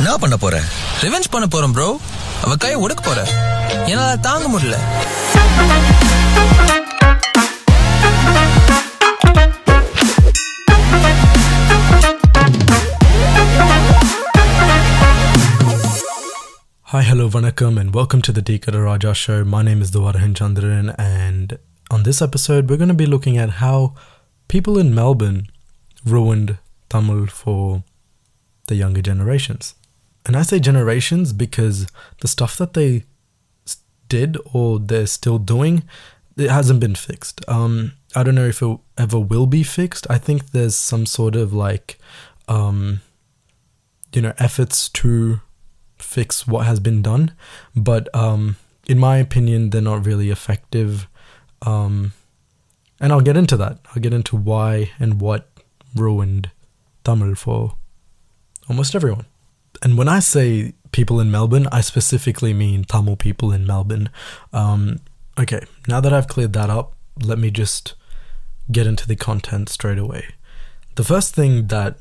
என்ன பண்ண போற ரிவெஞ்ச் பண்ண போறோம் ப்ரோ அவ கையை ஒடுக்க போற என்னால தாங்க முடியல Hi, hello, vanakkam, and welcome to the Deekara Raja show. My name is Dwarahan Chandran, and on this episode, we're going to be looking at how people in Melbourne ruined Tamil for the younger generations. And I say generations because the stuff that they did or they're still doing, it hasn't been fixed. Um, I don't know if it ever will be fixed. I think there's some sort of like, um, you know, efforts to fix what has been done, but um, in my opinion, they're not really effective. Um, and I'll get into that. I'll get into why and what ruined Tamil for almost everyone. And when I say people in Melbourne, I specifically mean Tamil people in Melbourne. Um, okay, now that I've cleared that up, let me just get into the content straight away. The first thing that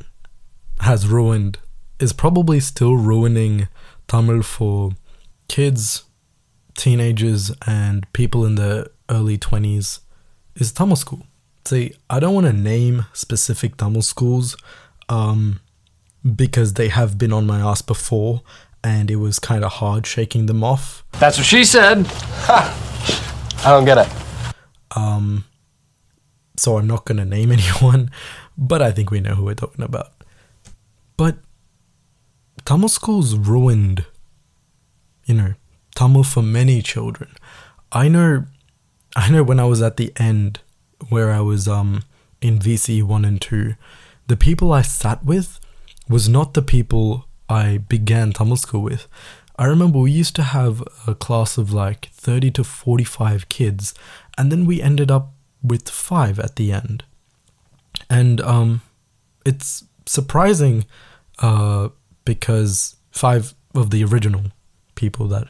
has ruined is probably still ruining Tamil for kids, teenagers, and people in their early 20s is Tamil school. See, I don't want to name specific Tamil schools um, because they have been on my ass before and it was kind of hard shaking them off. That's what she said. Ha! I don't get it. Um, so I'm not going to name anyone, but I think we know who we're talking about. But Tamil schools ruined, you know, Tamil for many children. I know, I know when I was at the end where I was um in VCE one and two, the people I sat with was not the people I began Tamil school with. I remember we used to have a class of like 30 to 45 kids, and then we ended up with five at the end. And um, it's surprising uh, because five of the original people that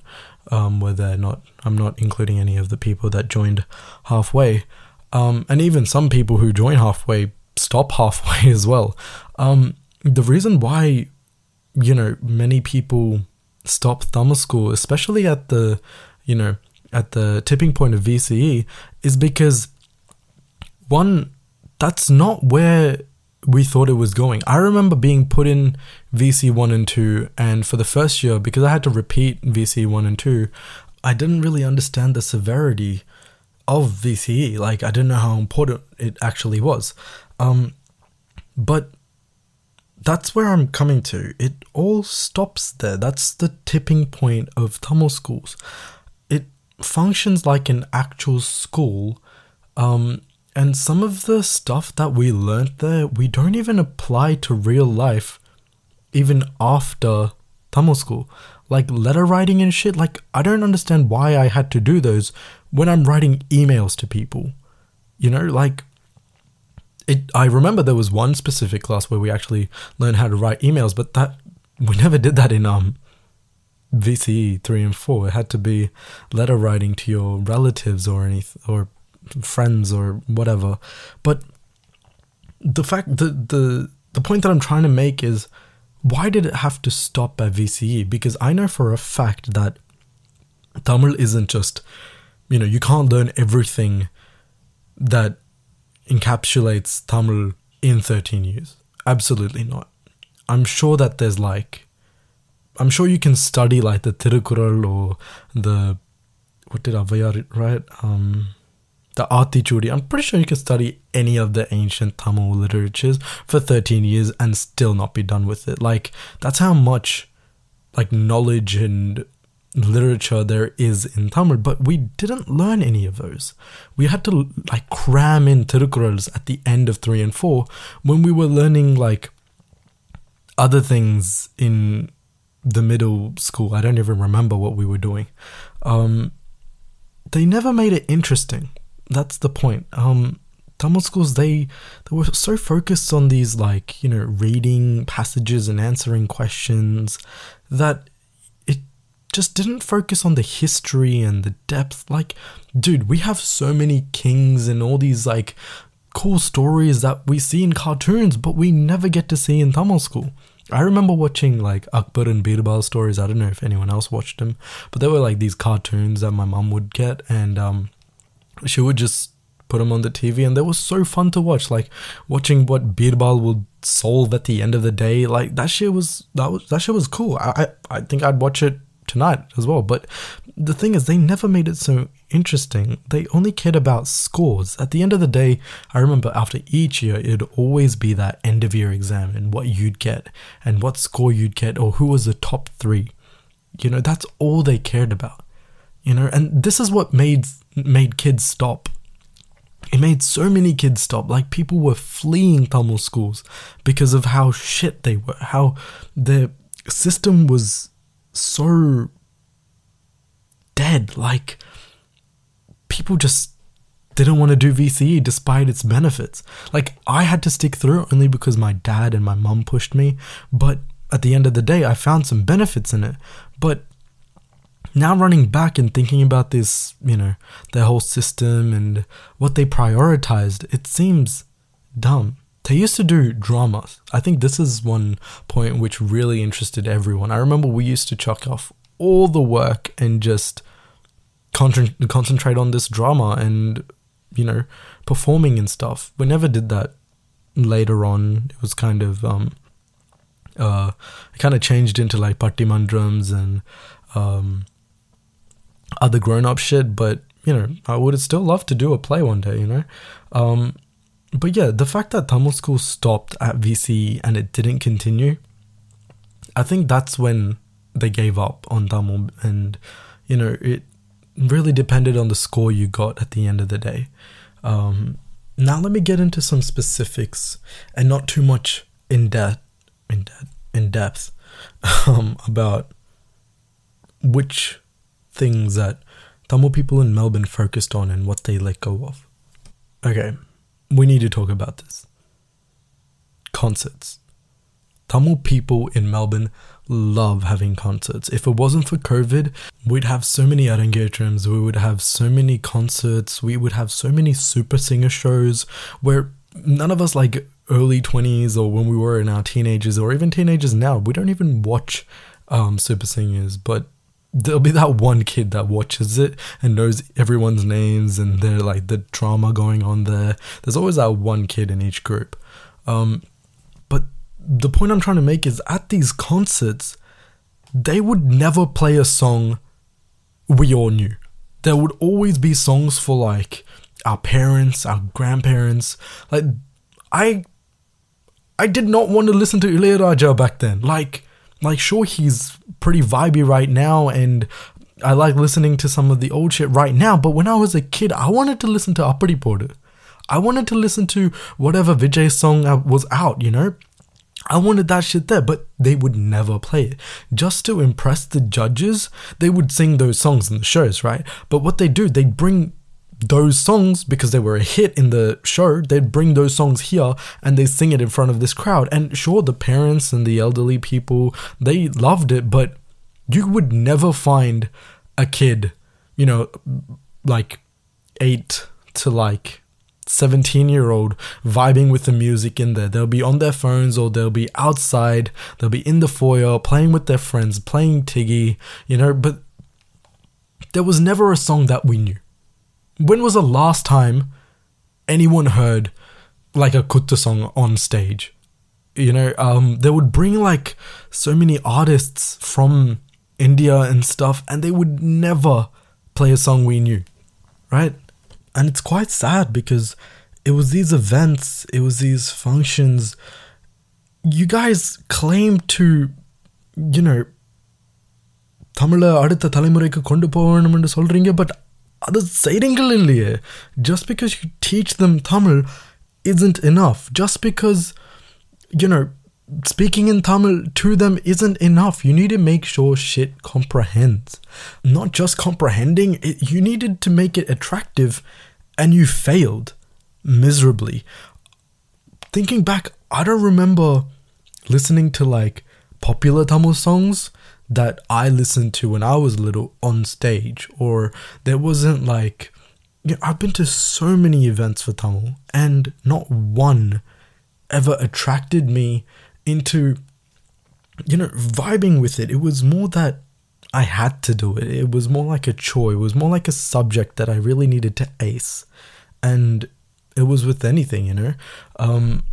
um, were there, not I'm not including any of the people that joined halfway, um, and even some people who join halfway stop halfway as well. Um, the reason why you know many people stop Tamil school, especially at the you know at the tipping point of VCE, is because one that's not where we thought it was going. I remember being put in VCE 1 and 2, and for the first year, because I had to repeat VCE 1 and 2, I didn't really understand the severity of VCE. Like, I didn't know how important it actually was. Um, but that's where I'm coming to. It all stops there. That's the tipping point of Tamil schools. It functions like an actual school. Um, and some of the stuff that we learnt there, we don't even apply to real life even after Tamil school. Like letter writing and shit. Like, I don't understand why I had to do those when I'm writing emails to people. You know, like, it, I remember there was one specific class where we actually learned how to write emails, but that we never did that in um VCE three and four. It had to be letter writing to your relatives or anything or friends or whatever. But the fact the the the point that I'm trying to make is why did it have to stop at VCE? Because I know for a fact that Tamil isn't just you know you can't learn everything that encapsulates Tamil in 13 years. Absolutely not. I'm sure that there's like, I'm sure you can study like the Tirukural or the, what did Avayar write? Um, the Atichudi. I'm pretty sure you can study any of the ancient Tamil literatures for 13 years and still not be done with it. Like, that's how much like knowledge and literature there is in Tamil, but we didn't learn any of those. We had to like cram in Tirukurals at the end of three and four when we were learning like other things in the middle school. I don't even remember what we were doing. Um, they never made it interesting. That's the point. Um, Tamil schools they they were so focused on these like you know reading passages and answering questions that just didn't focus on the history and the depth. Like, dude, we have so many kings and all these like cool stories that we see in cartoons, but we never get to see in Tamil school. I remember watching like Akbar and Birbal stories. I don't know if anyone else watched them, but they were like these cartoons that my mum would get, and um, she would just put them on the TV, and they were so fun to watch. Like watching what Birbal would solve at the end of the day. Like that shit was that was that shit was cool. I I, I think I'd watch it tonight as well. But the thing is, they never made it so interesting. They only cared about scores. At the end of the day, I remember after each year, it'd always be that end of year exam and what you'd get and what score you'd get or who was the top three. You know, that's all they cared about. You know, and this is what made made kids stop. It made so many kids stop. Like people were fleeing Tamil schools because of how shit they were, how the system was so dead. Like people just didn't want to do VCE despite its benefits. Like I had to stick through only because my dad and my mum pushed me, but at the end of the day I found some benefits in it. But now running back and thinking about this, you know, their whole system and what they prioritized, it seems dumb. They used to do dramas. I think this is one point which really interested everyone. I remember we used to chuck off all the work and just con- concentrate on this drama and, you know, performing and stuff. We never did that later on. It was kind of, um, uh, it kind of changed into like Pattimandrams and, um, other grown up shit, but you know, I would still love to do a play one day, you know? Um, but yeah, the fact that Tamil school stopped at VCE and it didn't continue, I think that's when they gave up on Tamil and, you know, it really depended on the score you got at the end of the day. Um, now let me get into some specifics and not too much in depth, in depth, in depth um, about which things that Tamil people in Melbourne focused on and what they let go of. Okay, we need to talk about this. Concerts. Tamil people in Melbourne love having concerts. If it wasn't for COVID, we'd have so many Arangetrams, we would have so many concerts, we would have so many super singer shows where none of us like early 20s or when we were in our teenagers or even teenagers now, we don't even watch um, super singers, but there'll be that one kid that watches it and knows everyone's names and they're like the drama going on there. There's always that one kid in each group. Um, but the point I'm trying to make is at these concerts, they would never play a song we all knew. There would always be songs for like our parents, our grandparents. Like I I did not want to listen to Ilayaraja back then. Like like sure he's pretty vibey right now and I like listening to some of the old shit right now, but when I was a kid, I wanted to listen to Appadi Podu. I wanted to listen to whatever Vijay song was out, you know? I wanted that shit there, but they would never play it. Just to impress the judges, they would sing those songs in the shows, right? But what they do, they bring those songs because they were a hit in the show they'd bring those songs here and they sing it in front of this crowd. And sure the parents and the elderly people they loved it but you would never find a kid you know like 8 to like 17 year old vibing with the music in there. They'll be on their phones or they'll be outside they'll be in the foyer playing with their friends playing tiggy you know but there was never a song that we knew when was the last time anyone heard like a kutta song on stage? You know, um, they would bring like so many artists from India and stuff, and they would never play a song we knew, right? And it's quite sad because it was these events, it was these functions. You guys claim to, you know, தமிழை அடுத்த தலைமுறைக்கு கொண்டு போகணும்னு சொல்றீங்க but அது செய்றீங்கள் இல்லையே just because you teach them Tamil isn't enough just because you know speaking in Tamil to them isn't enough you need to make sure shit comprehends not just comprehending it, you needed to make it attractive and you failed miserably thinking back I don't remember listening to like popular Tamil songs that I listened to when I was little on stage, or there wasn't like, you know, I've been to so many events for Tamil, and not one ever attracted me into you know, vibing with it. It was more that I had to do it. It was more like a chore. It was more like a subject that I really needed to ace. And it was with anything, you know? Um,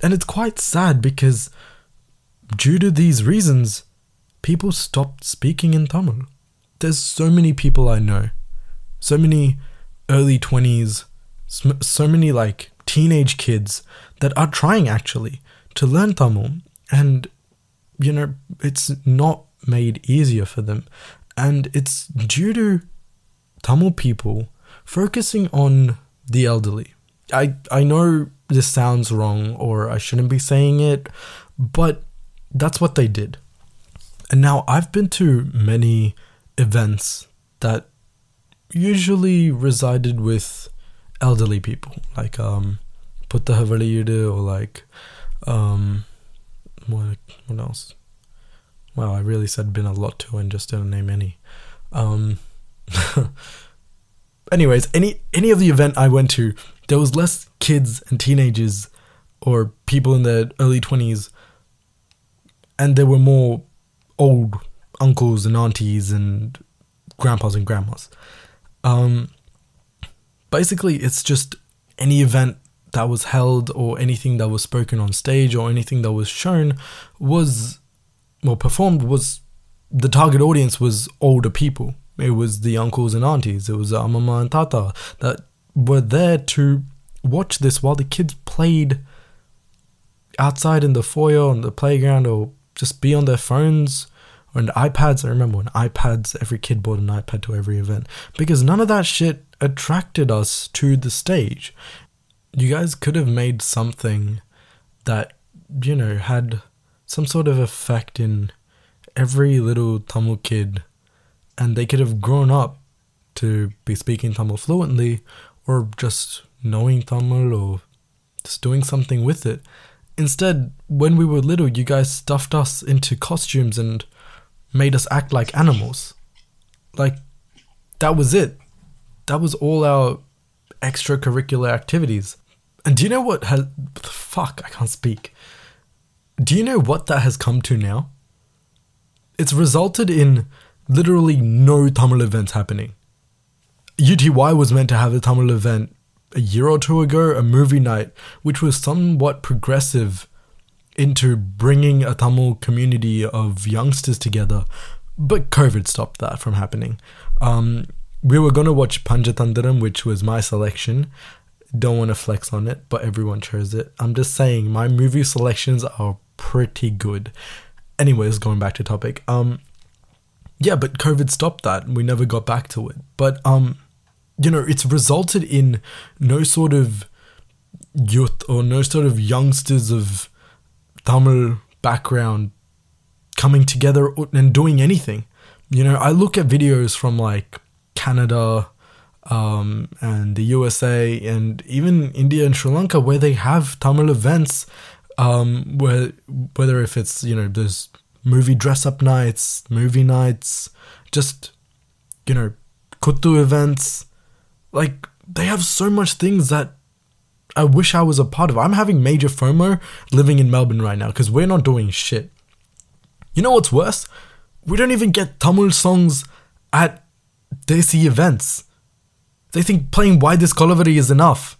and it's quite sad because due to these reasons, people stopped speaking in Tamil. There's so many people I know, so many early 20s, so many like teenage kids that are trying actually to learn Tamil. And, you know, it's not made easier for them. And it's due to Tamil people focusing on the elderly. I, I know this sounds wrong or I shouldn't be saying it, but that's what they did. And now I've been to many events that usually resided with elderly people, like um, Putta Havaliyudu or like um, what what else? Wow, I really said been a lot to and just didn't name any. Um, anyways, any any of the event I went to, there was less kids and teenagers or people in their early twenties, and there were more old uncles and aunties and grandpas and grandmas. Um, basically, it's just any event that was held or anything that was spoken on stage or anything that was shown was well performed was the target audience was older people it was the uncles and aunties it was amama and tata that were there to watch this while the kids played outside in the foyer on the playground or just be on their phones or iPads. I remember when iPads, every kid bought an iPad to every event because none of that shit attracted us to the stage. You guys could have made something that, you know, had some sort of effect in every little Tamil kid and they could have grown up to be speaking Tamil fluently or just knowing Tamil or just doing something with it. Instead, when we were little, you guys stuffed us into costumes and made us act like animals. Like, that was it. That was all our extracurricular activities. And do you know what has. Fuck, I can't speak. Do you know what that has come to now? It's resulted in literally no Tamil events happening. UTY was meant to have a Tamil event a year or two ago, a movie night, which was somewhat progressive into bringing a Tamil community of youngsters together, but COVID stopped that from happening. Um, we were gonna watch Panjatandram, which was my selection. Don't want to flex on it, but everyone chose it. I'm just saying my movie selections are pretty good. Anyways, going back to topic. Um, yeah, but COVID stopped that. We never got back to it. But um, you know, it's resulted in no sort of youth or no sort of youngsters of Tamil background coming together and doing anything. You know, I look at videos from like Canada um, and the USA and even India and Sri Lanka where they have Tamil events, um, where whether if it's you know there's movie dress up nights, movie nights, just you know kuttu events, like they have so much things that I wish I was a part of. I'm having major FOMO living in Melbourne right now because we're not doing shit. You know what's worse? We don't even get Tamil songs at Desi events. They think playing Why This Kolaveri is enough.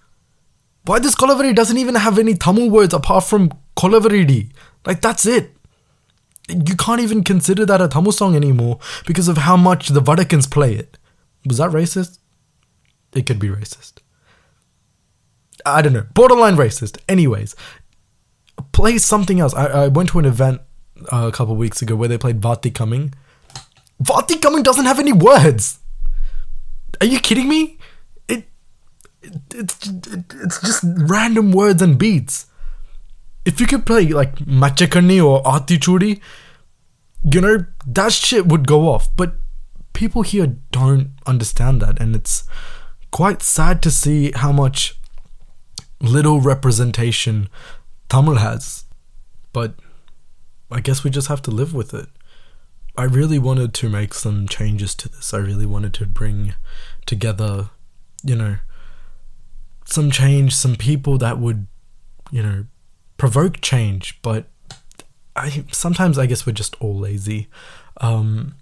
Why This Kolaveri doesn't even have any Tamil words apart from Kolaveridi. Like, that's it. You can't even consider that a Tamil song anymore because of how much the Vadakans play it. Was that racist? It could be racist. I don't know. Borderline racist. Anyways, play something else. I, I went to an event uh, a couple weeks ago where they played Vaathi Coming. Vaathi Coming doesn't have any words. Are you kidding me? It, it it's it, it's just random words and beats. If you could play like Machakani or Atichuri, you know that shit would go off. But people here don't understand that, and it's quite sad to see how much little representation Tamil has. But I guess we just have to live with it. I really wanted to make some changes to this. I really wanted to bring together, you know, some change, some people that would, you know, provoke change. But I sometimes I guess we're just all lazy. Um,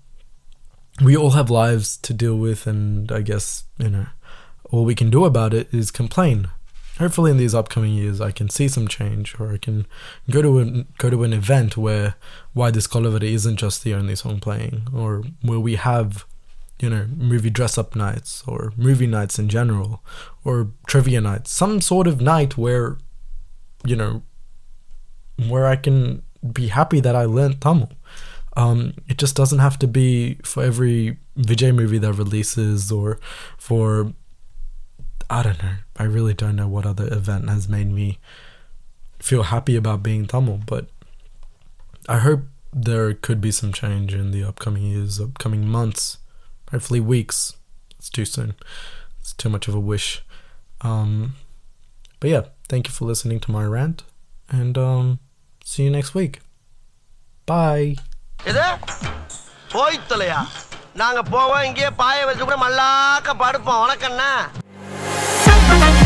we all have lives to deal with, and I guess you know all we can do about it is complain. Hopefully, in these upcoming years, I can see some change, or I can go to an go to an event where "Why This Kolaveri" isn't just the only song playing, or where we have, you know, movie dress up nights, or movie nights in general, or trivia nights, some sort of night where, you know, where I can be happy that I learned Tamil. Um, it just doesn't have to be for every Vijay movie that releases or for I don't know. I really don't know what other event has made me feel happy about being Tamil, but I hope there could be some change in the upcoming years, upcoming months, hopefully weeks. It's too soon. It's too much of a wish. Um, but yeah, thank you for listening to my rant, and um, see you next week. Bye. இது போய் தொலையா நாங்க போவோம் இங்கேயே பாய வச்சு கூட மல்லாக்க படுப்போம் உனக்கு என்ன Thank